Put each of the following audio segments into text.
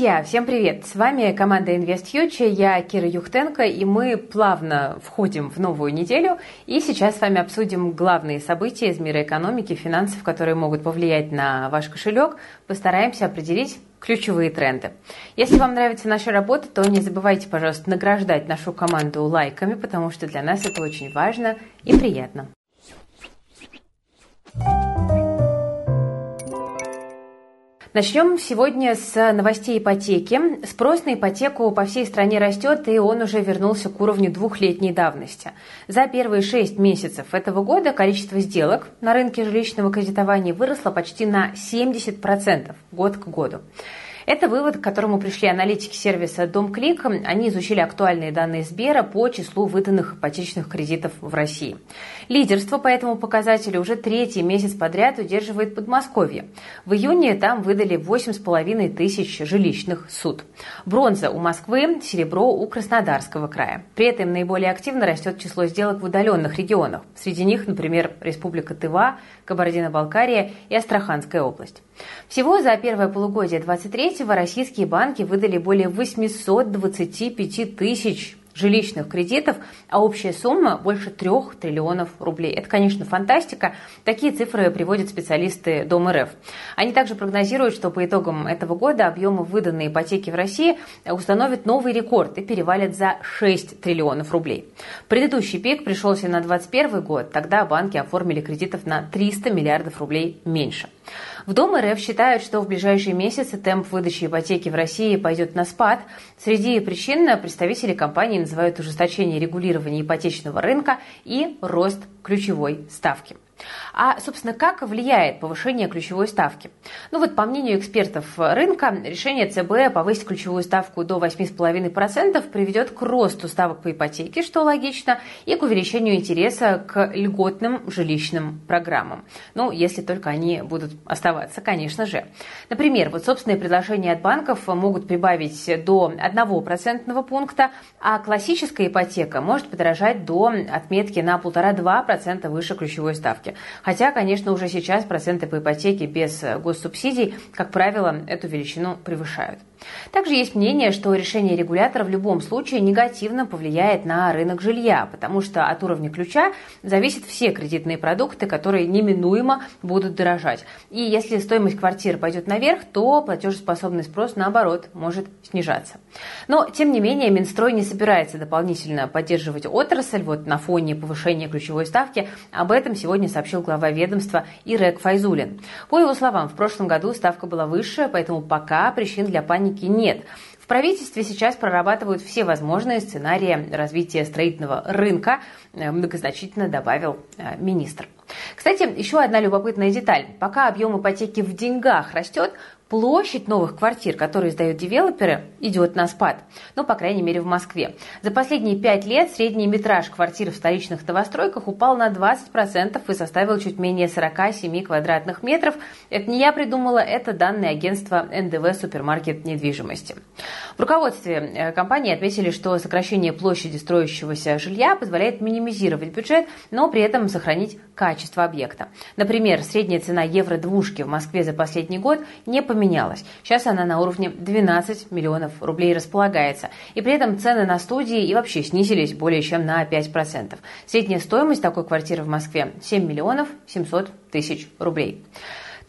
Друзья, всем привет! С вами команда InvestFuture, я Кира Юхтенко, и мы плавно входим в новую неделю. И сейчас с вами обсудим главные события из мира экономики, финансов, которые могут повлиять на ваш кошелек. Постараемся определить ключевые тренды. Если вам нравится наша работа, то не забывайте, пожалуйста, награждать нашу команду лайками, потому что для нас это очень важно и приятно. Начнем сегодня с новостей ипотеки. Спрос на ипотеку по всей стране растет, и он уже вернулся к уровню двухлетней давности. За первые шесть месяцев этого года количество сделок на рынке жилищного кредитования выросло почти на 70% год к году. Это вывод, к которому пришли аналитики сервиса DomClick. Они изучили актуальные данные Сбера по числу выданных ипотечных кредитов в России. Лидерство по этому показателю уже третий месяц подряд удерживает Подмосковье. В июне там выдали 8,5 тысяч жилищных суд. Бронза у Москвы, серебро у Краснодарского края. При этом наиболее активно растет число сделок в удаленных регионах. Среди них, например, Республика Тыва, Кабардино-Балкария и Астраханская область. Всего за первое полугодие 2023-го российские банки выдали более 825 тысяч жилищных кредитов, а общая сумма больше трех триллионов рублей. Это, конечно, фантастика. Такие цифры приводят специалисты Дом РФ. Они также прогнозируют, что по итогам этого года объемы выданной ипотеки в России установят новый рекорд и перевалят за 6 триллионов рублей. Предыдущий пик пришелся на 2021 год. Тогда банки оформили кредитов на 300 миллиардов рублей меньше. В Дом РФ считают, что в ближайшие месяцы темп выдачи ипотеки в России пойдет на спад. Среди причин представители компании называют ужесточение регулирования ипотечного рынка и рост ключевой ставки. А, собственно, как влияет повышение ключевой ставки? Ну вот, по мнению экспертов рынка, решение ЦБ повысить ключевую ставку до 8,5% приведет к росту ставок по ипотеке, что логично, и к увеличению интереса к льготным жилищным программам. Ну, если только они будут оставаться, конечно же. Например, вот собственные предложения от банков могут прибавить до 1% пункта, а классическая ипотека может подорожать до отметки на 1,5-2% выше ключевой ставки. Хотя, конечно, уже сейчас проценты по ипотеке без госсубсидий, как правило, эту величину превышают. Также есть мнение, что решение регулятора в любом случае негативно повлияет на рынок жилья, потому что от уровня ключа зависят все кредитные продукты, которые неминуемо будут дорожать. И если стоимость квартир пойдет наверх, то платежеспособный спрос, наоборот, может снижаться. Но, тем не менее, Минстрой не собирается дополнительно поддерживать отрасль вот на фоне повышения ключевой ставки. Об этом сегодня сообщил глава ведомства Ирек Файзулин. По его словам, в прошлом году ставка была выше, поэтому пока причин для паники экономики нет. В правительстве сейчас прорабатывают все возможные сценарии развития строительного рынка, э, многозначительно добавил э, министр. Кстати, еще одна любопытная деталь. Пока объем ипотеки в деньгах растет, площадь новых квартир, которые сдают девелоперы, идет на спад. Ну, по крайней мере, в Москве. За последние пять лет средний метраж квартир в столичных новостройках упал на 20% и составил чуть менее 47 квадратных метров. Это не я придумала, это данные агентства НДВ «Супермаркет недвижимости». В руководстве э, компании отметили, что сокращение площади строящегося жилья позволяет минимизировать бюджет, но при этом сохранить качество объекта. Например, средняя цена евро-двушки в Москве за последний год не поменялась поменялась. Сейчас она на уровне 12 миллионов рублей располагается. И при этом цены на студии и вообще снизились более чем на 5%. Средняя стоимость такой квартиры в Москве 7 миллионов 700 тысяч рублей.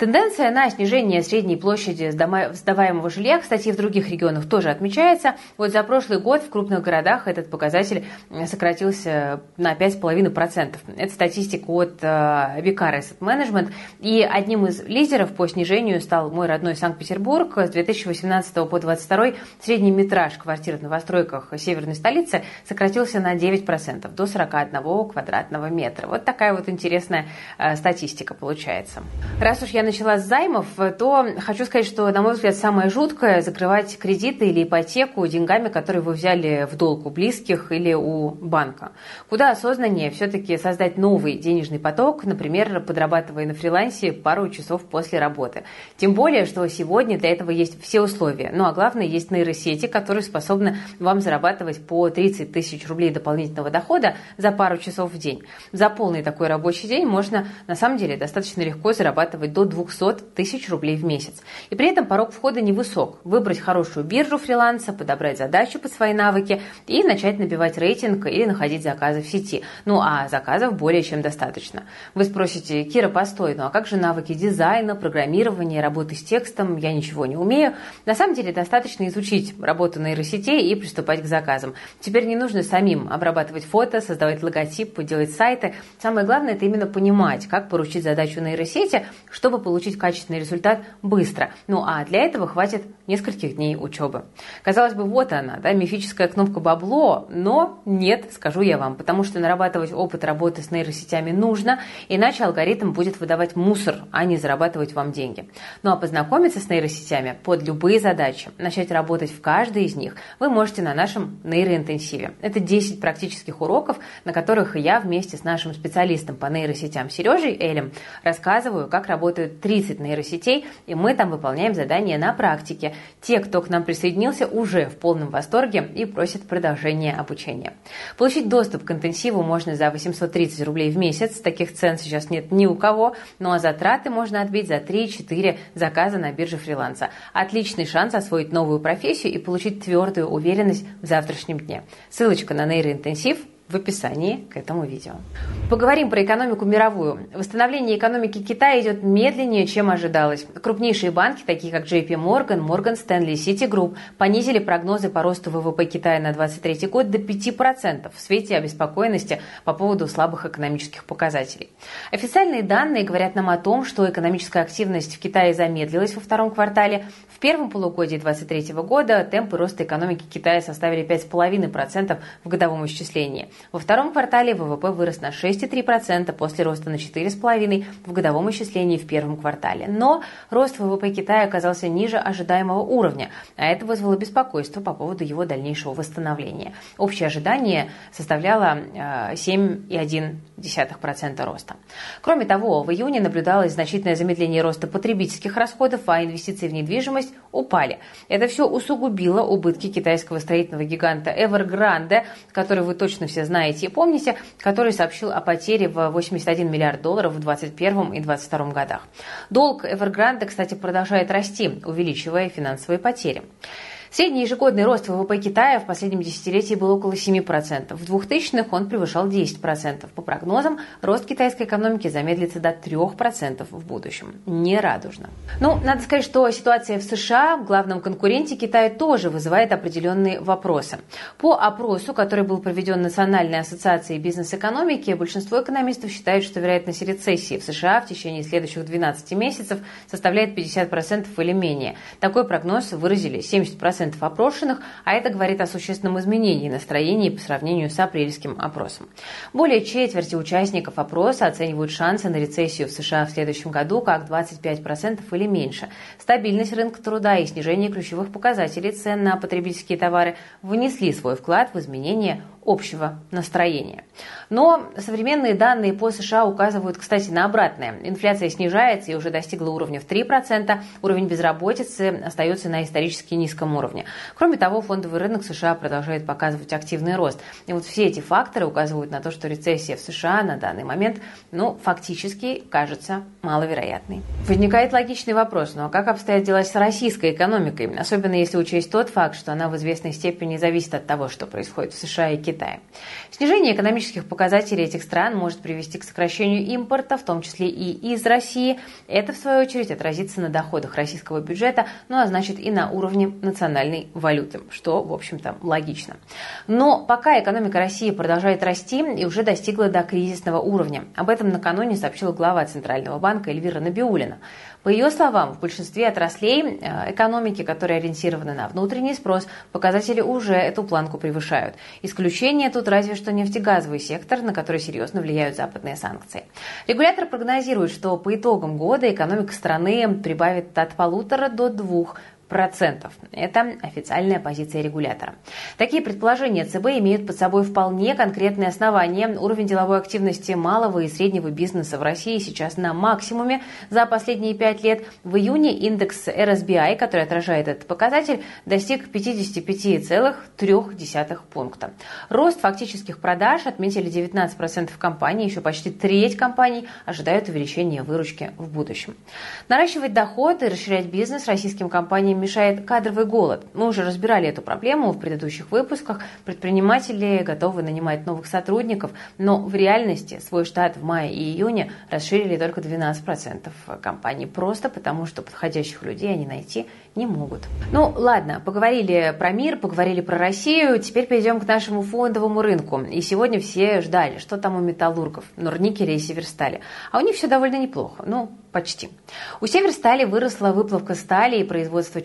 Тенденция на снижение средней площади сдаваемого жилья, кстати, в других регионах тоже отмечается. Вот за прошлый год в крупных городах этот показатель сократился на 5,5%. Это статистика от э, Vicar Asset Management. И одним из лидеров по снижению стал мой родной Санкт-Петербург. С 2018 по 2022 средний метраж квартир в новостройках северной столицы сократился на 9% до 41 квадратного метра. Вот такая вот интересная э, статистика получается. Раз уж я начала с займов, то хочу сказать, что, на мой взгляд, самое жуткое – закрывать кредиты или ипотеку деньгами, которые вы взяли в долг у близких или у банка. Куда осознаннее все-таки создать новый денежный поток, например, подрабатывая на фрилансе пару часов после работы. Тем более, что сегодня для этого есть все условия. Ну а главное, есть нейросети, которые способны вам зарабатывать по 30 тысяч рублей дополнительного дохода за пару часов в день. За полный такой рабочий день можно, на самом деле, достаточно легко зарабатывать до 2 200 тысяч рублей в месяц. И при этом порог входа невысок. Выбрать хорошую биржу фриланса, подобрать задачу под свои навыки и начать набивать рейтинг или находить заказы в сети. Ну а заказов более чем достаточно. Вы спросите, Кира, постой, ну а как же навыки дизайна, программирования, работы с текстом? Я ничего не умею. На самом деле достаточно изучить работу нейросетей и приступать к заказам. Теперь не нужно самим обрабатывать фото, создавать логотип, делать сайты. Самое главное – это именно понимать, как поручить задачу нейросети, чтобы получить качественный результат быстро. Ну а для этого хватит нескольких дней учебы. Казалось бы, вот она, да, мифическая кнопка бабло, но нет, скажу я вам, потому что нарабатывать опыт работы с нейросетями нужно, иначе алгоритм будет выдавать мусор, а не зарабатывать вам деньги. Ну а познакомиться с нейросетями под любые задачи, начать работать в каждой из них вы можете на нашем нейроинтенсиве. Это 10 практических уроков, на которых я вместе с нашим специалистом по нейросетям Сережей Элем рассказываю, как работают 30 нейросетей, и мы там выполняем задания на практике. Те, кто к нам присоединился, уже в полном восторге и просят продолжения обучения. Получить доступ к интенсиву можно за 830 рублей в месяц. Таких цен сейчас нет ни у кого. Ну а затраты можно отбить за 3-4 заказа на бирже фриланса. Отличный шанс освоить новую профессию и получить твердую уверенность в завтрашнем дне. Ссылочка на нейроинтенсив в описании к этому видео. Поговорим про экономику мировую. Восстановление экономики Китая идет медленнее, чем ожидалось. Крупнейшие банки, такие как JP Morgan, Morgan Stanley, Citigroup, понизили прогнозы по росту ВВП Китая на 2023 год до 5% в свете обеспокоенности по поводу слабых экономических показателей. Официальные данные говорят нам о том, что экономическая активность в Китае замедлилась во втором квартале. Первом полугодии 2023 года темпы роста экономики Китая составили 5,5% в годовом исчислении. Во втором квартале ВВП вырос на 6,3% после роста на 4,5% в годовом исчислении в первом квартале. Но рост ВВП Китая оказался ниже ожидаемого уровня, а это вызвало беспокойство по поводу его дальнейшего восстановления. Общее ожидание составляло 7,1% э, роста. Кроме того, в июне наблюдалось значительное замедление роста потребительских расходов, а инвестиции в недвижимость упали. Это все усугубило убытки китайского строительного гиганта Evergrande, который вы точно все знаете и помните, который сообщил о потере в 81 миллиард долларов в 2021 и 2022 годах. Долг Evergrande, кстати, продолжает расти, увеличивая финансовые потери. Средний ежегодный рост ВВП Китая в последнем десятилетии был около 7%. В 2000-х он превышал 10%. По прогнозам, рост китайской экономики замедлится до 3% в будущем. Не радужно. Ну, надо сказать, что ситуация в США, главном конкуренте Китая, тоже вызывает определенные вопросы. По опросу, который был проведен Национальной ассоциацией бизнес-экономики, большинство экономистов считают, что вероятность рецессии в США в течение следующих 12 месяцев составляет 50% или менее. Такой прогноз выразили 70% 40% опрошенных, а это говорит о существенном изменении настроения по сравнению с апрельским опросом. Более четверти участников опроса оценивают шансы на рецессию в США в следующем году как 25% или меньше. Стабильность рынка труда и снижение ключевых показателей цен на потребительские товары внесли свой вклад в изменение общего настроения. Но современные данные по США указывают, кстати, на обратное. Инфляция снижается и уже достигла уровня в 3%. Уровень безработицы остается на исторически низком уровне. Кроме того, фондовый рынок США продолжает показывать активный рост. И вот все эти факторы указывают на то, что рецессия в США на данный момент, ну, фактически кажется маловероятной. Возникает логичный вопрос, ну а как обстоят дела с российской экономикой? Особенно если учесть тот факт, что она в известной степени зависит от того, что происходит в США и Китае Китая. Снижение экономических показателей этих стран может привести к сокращению импорта, в том числе и из России. Это, в свою очередь, отразится на доходах российского бюджета, ну а значит и на уровне национальной валюты, что, в общем-то, логично. Но пока экономика России продолжает расти и уже достигла до кризисного уровня. Об этом накануне сообщила глава Центрального банка Эльвира Набиулина. По ее словам, в большинстве отраслей э, экономики, которые ориентированы на внутренний спрос, показатели уже эту планку превышают. Исключение тут разве что нефтегазовый сектор, на который серьезно влияют западные санкции. Регулятор прогнозирует, что по итогам года экономика страны прибавит от полутора до двух Это официальная позиция регулятора. Такие предположения ЦБ имеют под собой вполне конкретные основания. Уровень деловой активности малого и среднего бизнеса в России сейчас на максимуме за последние пять лет. В июне индекс RSBI, который отражает этот показатель, достиг 55,3 пункта. Рост фактических продаж отметили 19% компаний, еще почти треть компаний ожидают увеличения выручки в будущем. Наращивать доход и расширять бизнес российским компаниям мешает кадровый голод. Мы уже разбирали эту проблему в предыдущих выпусках. Предприниматели готовы нанимать новых сотрудников, но в реальности свой штат в мае и июне расширили только 12% компаний, просто потому что подходящих людей они найти не могут. Ну, ладно, поговорили про мир, поговорили про Россию, теперь перейдем к нашему фондовому рынку. И сегодня все ждали, что там у металлургов, Норникеля и Северстали. А у них все довольно неплохо. Ну, Почти. У Северстали выросла выплавка стали и производство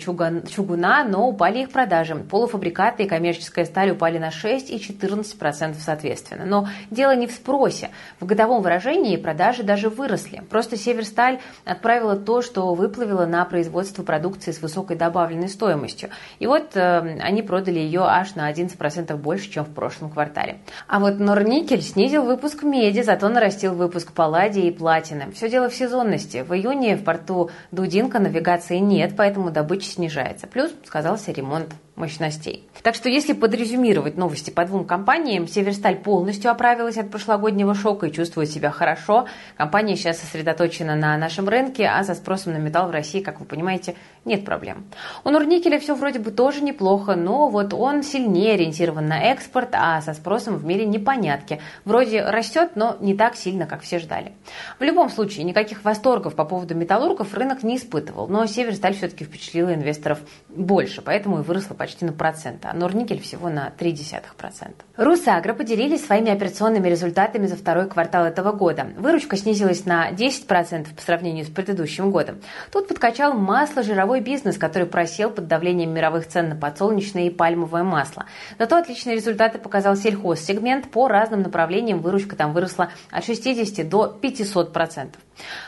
чугуна, но упали их продажи. Полуфабрикаты и коммерческая сталь упали на 6 и 14% соответственно. Но дело не в спросе. В годовом выражении продажи даже выросли. Просто Северсталь отправила то, что выплавила на производство продукции с высокой добавленной стоимостью. И вот э, они продали ее аж на 11% больше, чем в прошлом квартале. А вот Норникель снизил выпуск меди, зато нарастил выпуск палладия и платины. Все дело в сезонности. В июне в порту Дудинка навигации нет, поэтому добыча снижается. Плюс сказался ремонт мощностей. Так что если подрезюмировать новости по двум компаниям, Северсталь полностью оправилась от прошлогоднего шока и чувствует себя хорошо. Компания сейчас сосредоточена на нашем рынке, а со спросом на металл в России, как вы понимаете, нет проблем. У Нурникеля все вроде бы тоже неплохо, но вот он сильнее ориентирован на экспорт, а со спросом в мире непонятки. Вроде растет, но не так сильно, как все ждали. В любом случае, никаких восторгов по поводу металлургов рынок не испытывал, но Северсталь все-таки впечатлила инвесторов больше, поэтому и выросла почти на процент, а Норникель всего на 0,3%. Русагро поделились своими операционными результатами за второй квартал этого года. Выручка снизилась на 10% по сравнению с предыдущим годом. Тут подкачал масло жировой бизнес, который просел под давлением мировых цен на подсолнечное и пальмовое масло. Зато отличные результаты показал сельхозсегмент. По разным направлениям выручка там выросла от 60 до 500%.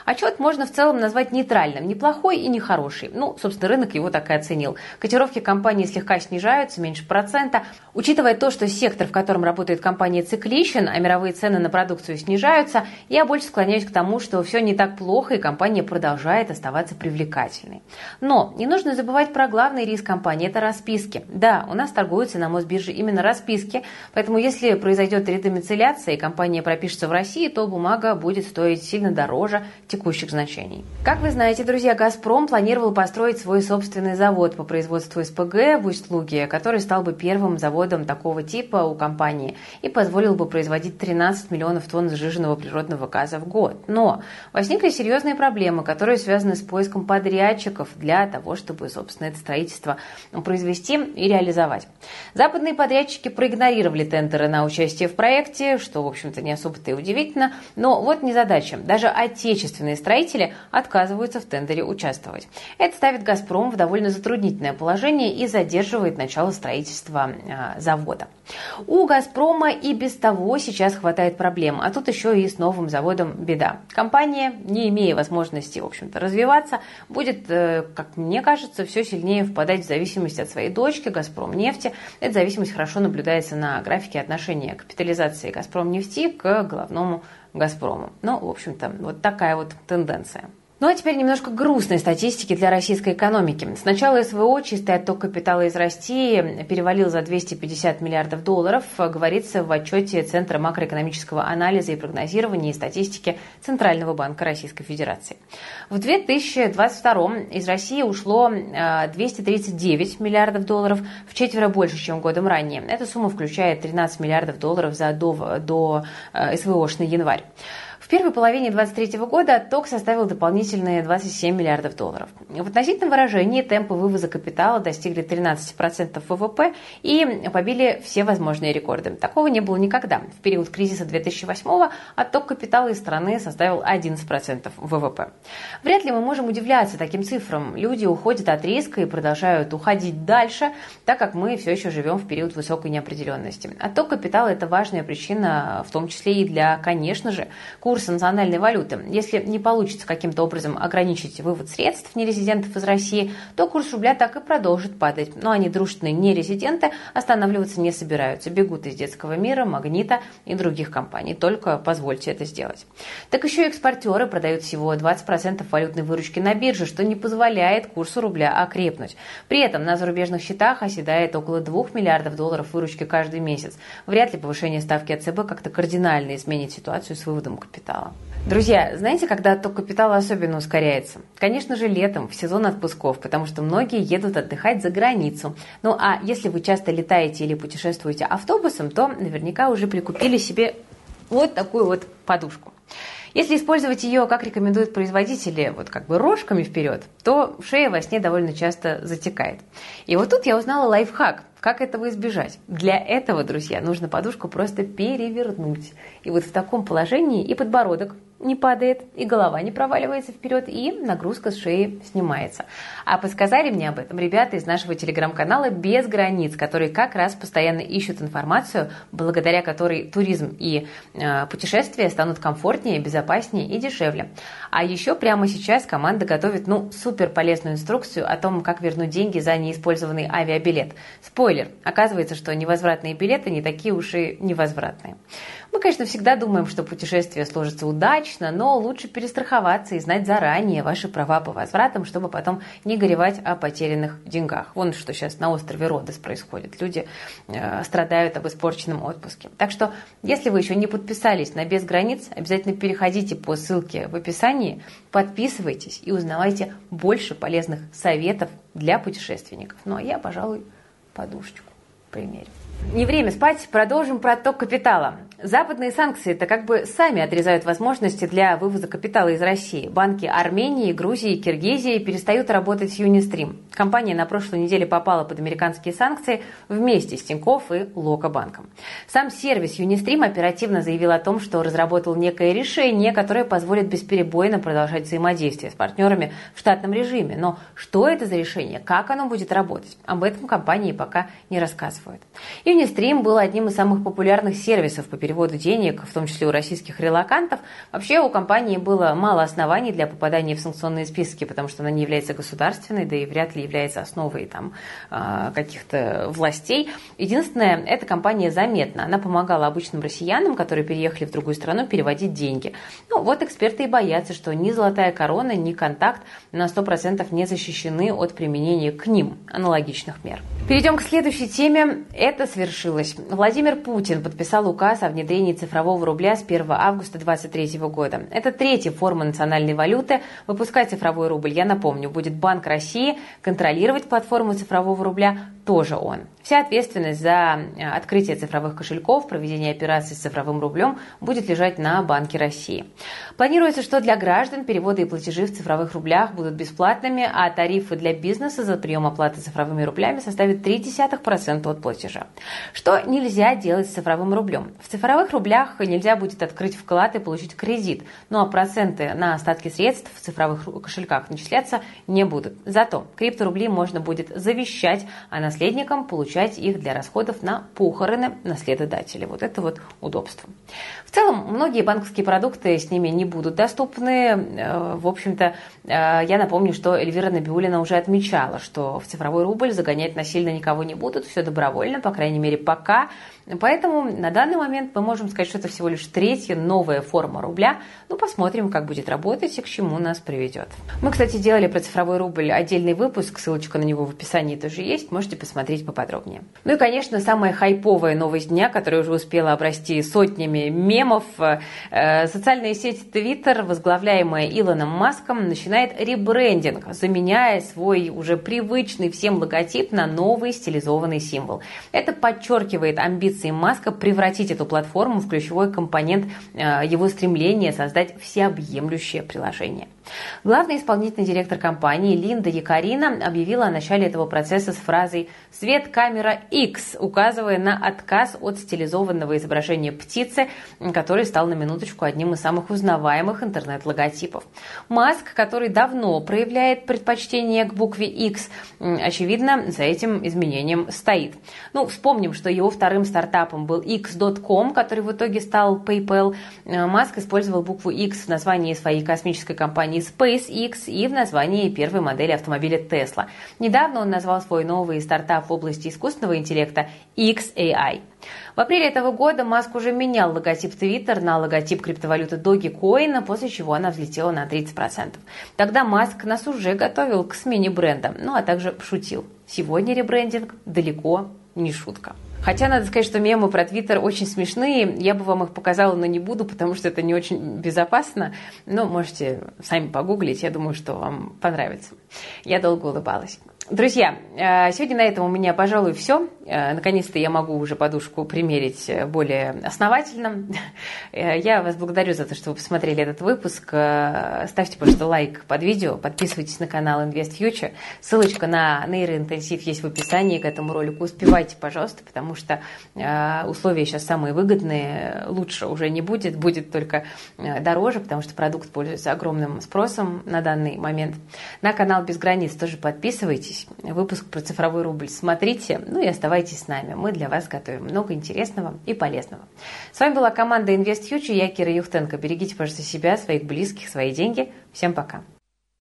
Отчет можно в целом назвать нейтральным, неплохой и нехороший. Ну, собственно, рынок его так и оценил. Котировки компании слегка снижаются, меньше процента. Учитывая то, что сектор, в котором работает компания, цикличен, а мировые цены на продукцию снижаются, я больше склоняюсь к тому, что все не так плохо, и компания продолжает оставаться привлекательной. Но не нужно забывать про главный риск компании – это расписки. Да, у нас торгуются на Мосбирже именно расписки, поэтому если произойдет редомицеляция и компания пропишется в России, то бумага будет стоить сильно дороже, текущих значений. Как вы знаете, друзья, «Газпром» планировал построить свой собственный завод по производству СПГ в Усть-Луге, который стал бы первым заводом такого типа у компании и позволил бы производить 13 миллионов тонн сжиженного природного газа в год. Но возникли серьезные проблемы, которые связаны с поиском подрядчиков для того, чтобы, собственно, это строительство произвести и реализовать. Западные подрядчики проигнорировали тендеры на участие в проекте, что, в общем-то, не особо-то и удивительно. Но вот незадача. Даже отечественные строители отказываются в тендере участвовать. Это ставит «Газпром» в довольно затруднительное положение и задерживает начало строительства э, завода. У «Газпрома» и без того сейчас хватает проблем, а тут еще и с новым заводом беда. Компания, не имея возможности, в общем-то, развиваться, будет, э, как мне кажется, все сильнее впадать в зависимость от своей дочки «Газпром нефти». Эта зависимость хорошо наблюдается на графике отношения капитализации «Газпром нефти» к головному «Газпрому». Ну, в общем-то, вот такая вот тенденция. Ну а теперь немножко грустной статистики для российской экономики. С начала СВО чистый отток капитала из России перевалил за 250 миллиардов долларов, говорится в отчете Центра макроэкономического анализа и прогнозирования и статистики Центрального банка Российской Федерации. В 2022 из России ушло 239 э, миллиардов долларов, в четверо больше, чем годом ранее. Эта сумма включает 13 миллиардов долларов за до, до э, СВОшный январь. В первой половине 2023 года отток составил дополнительные 27 миллиардов долларов. В относительном выражении темпы вывоза капитала достигли 13% ВВП и побили все возможные рекорды. Такого не было никогда. В период кризиса 2008 отток капитала из страны составил 11% ВВП. Вряд ли мы можем удивляться таким цифрам. Люди уходят от риска и продолжают уходить дальше, так как мы все еще живем в период высокой неопределенности. Отток капитала – это важная причина, в том числе и для, конечно же, курса курса национальной валюты. Если не получится каким-то образом ограничить вывод средств нерезидентов из России, то курс рубля так и продолжит падать. Но они дружественные нерезиденты останавливаться не собираются. Бегут из детского мира, магнита и других компаний. Только позвольте это сделать. Так еще экспортеры продают всего 20% валютной выручки на бирже, что не позволяет курсу рубля окрепнуть. При этом на зарубежных счетах оседает около 2 миллиардов долларов выручки каждый месяц. Вряд ли повышение ставки АЦБ как-то кардинально изменит ситуацию с выводом капитала. Друзья, знаете, когда отток капитала особенно ускоряется? Конечно же, летом, в сезон отпусков, потому что многие едут отдыхать за границу. Ну а если вы часто летаете или путешествуете автобусом, то наверняка уже прикупили себе вот такую вот подушку. Если использовать ее, как рекомендуют производители, вот как бы рожками вперед, то шея во сне довольно часто затекает. И вот тут я узнала лайфхак, как этого избежать? Для этого, друзья, нужно подушку просто перевернуть. И вот в таком положении и подбородок не падает, и голова не проваливается вперед, и нагрузка с шеи снимается. А подсказали мне об этом ребята из нашего телеграм-канала «Без границ», которые как раз постоянно ищут информацию, благодаря которой туризм и э, путешествия станут комфортнее, безопаснее и дешевле. А еще прямо сейчас команда готовит, ну, супер полезную инструкцию о том, как вернуть деньги за неиспользованный авиабилет. Спойлер, оказывается, что невозвратные билеты не такие уж и невозвратные. Мы, конечно, всегда думаем, что путешествие сложится удачно, но лучше перестраховаться и знать заранее ваши права по возвратам, чтобы потом не горевать о потерянных деньгах. Вон что сейчас на острове Родос происходит. Люди э, страдают об испорченном отпуске. Так что, если вы еще не подписались на «Без границ», обязательно переходите по ссылке в описании, подписывайтесь и узнавайте больше полезных советов для путешественников. Ну а я, пожалуй, подушечку примерю. Не время спать, продолжим про отток капитала. Западные санкции это как бы сами отрезают возможности для вывоза капитала из России. Банки Армении, Грузии, Киргизии перестают работать с Юнистрим. Компания на прошлой неделе попала под американские санкции вместе с Тинькофф и Локобанком. Сам сервис Юнистрим оперативно заявил о том, что разработал некое решение, которое позволит бесперебойно продолжать взаимодействие с партнерами в штатном режиме. Но что это за решение, как оно будет работать, об этом компании пока не рассказывают. Юнистрим был одним из самых популярных сервисов по переводу денег, в том числе у российских релакантов. Вообще у компании было мало оснований для попадания в санкционные списки, потому что она не является государственной, да и вряд ли является основой там, а, каких-то властей. Единственное, эта компания заметна. Она помогала обычным россиянам, которые переехали в другую страну, переводить деньги. Ну, вот эксперты и боятся, что ни золотая корона, ни контакт на 100% не защищены от применения к ним аналогичных мер. Перейдем к следующей теме. Это свершилось. Владимир Путин подписал указ о внедрении цифрового рубля с 1 августа 2023 года. Это третья форма национальной валюты. Выпускать цифровой рубль, я напомню, будет Банк России, контролировать платформу цифрового рубля тоже он. Вся ответственность за э, открытие цифровых кошельков, проведение операций с цифровым рублем будет лежать на Банке России. Планируется, что для граждан переводы и платежи в цифровых рублях будут бесплатными, а тарифы для бизнеса за прием оплаты цифровыми рублями составят 0,3% от платежа. Что нельзя делать с цифровым рублем? В цифровых рублях нельзя будет открыть вклад и получить кредит, ну а проценты на остатки средств в цифровых кошельках начисляться не будут. Зато крипторубли можно будет завещать, а на наследникам получать их для расходов на похороны наследодателя. Вот это вот удобство. В целом, многие банковские продукты с ними не будут доступны. Э, в общем-то, э, я напомню, что Эльвира Набиулина уже отмечала, что в цифровой рубль загонять насильно никого не будут, все добровольно, по крайней мере, пока. Поэтому на данный момент мы можем сказать, что это всего лишь третья новая форма рубля. Ну, посмотрим, как будет работать и к чему нас приведет. Мы, кстати, делали про цифровой рубль отдельный выпуск, ссылочка на него в описании тоже есть, можете посмотреть поподробнее. Ну и, конечно, самая хайповая новость дня, которая уже успела обрасти сотнями мемов. Э, социальная сеть Twitter, возглавляемая Илоном Маском, начинает ребрендинг, заменяя свой уже привычный всем логотип на новый стилизованный символ. Это подчеркивает амбиции амбиции Маска превратить эту платформу в ключевой компонент э, его стремления создать всеобъемлющее приложение. Главный исполнительный директор компании Линда Якарина объявила о начале этого процесса с фразой «Свет камера X», указывая на отказ от стилизованного изображения птицы, который стал на минуточку одним из самых узнаваемых интернет-логотипов. Маск, который давно проявляет предпочтение к букве X, очевидно, за этим изменением стоит. Ну, вспомним, что его вторым стартапом был X.com, который в итоге стал PayPal. Маск использовал букву X в названии своей космической компании SpaceX и в названии первой модели автомобиля Tesla. Недавно он назвал свой новый стартап в области искусственного интеллекта XAI. В апреле этого года Маск уже менял логотип Twitter на логотип криптовалюты Dogecoin, после чего она взлетела на 30%. Тогда Маск нас уже готовил к смене бренда, ну а также шутил. Сегодня ребрендинг далеко не шутка. Хотя надо сказать, что мемы про Твиттер очень смешные. Я бы вам их показала, но не буду, потому что это не очень безопасно. Но можете сами погуглить, я думаю, что вам понравится. Я долго улыбалась. Друзья, э, сегодня на этом у меня, пожалуй, все. Э, наконец-то я могу уже подушку примерить э, более основательно. Я вас благодарю за то, что вы посмотрели этот выпуск. Ставьте, пожалуйста, лайк под видео, подписывайтесь на канал Invest Future. Ссылочка на нейроинтенсив есть в описании к этому ролику. Успевайте, пожалуйста, потому что условия сейчас самые выгодные. Лучше уже не будет, будет только дороже, потому что продукт пользуется огромным спросом на данный момент. На канал Без границ тоже подписывайтесь подписывайтесь. Выпуск про цифровой рубль смотрите, ну и оставайтесь с нами. Мы для вас готовим много интересного и полезного. С вами была команда Invest Future. Я Кира Юхтенко. Берегите, пожалуйста, себя, своих близких, свои деньги. Всем пока.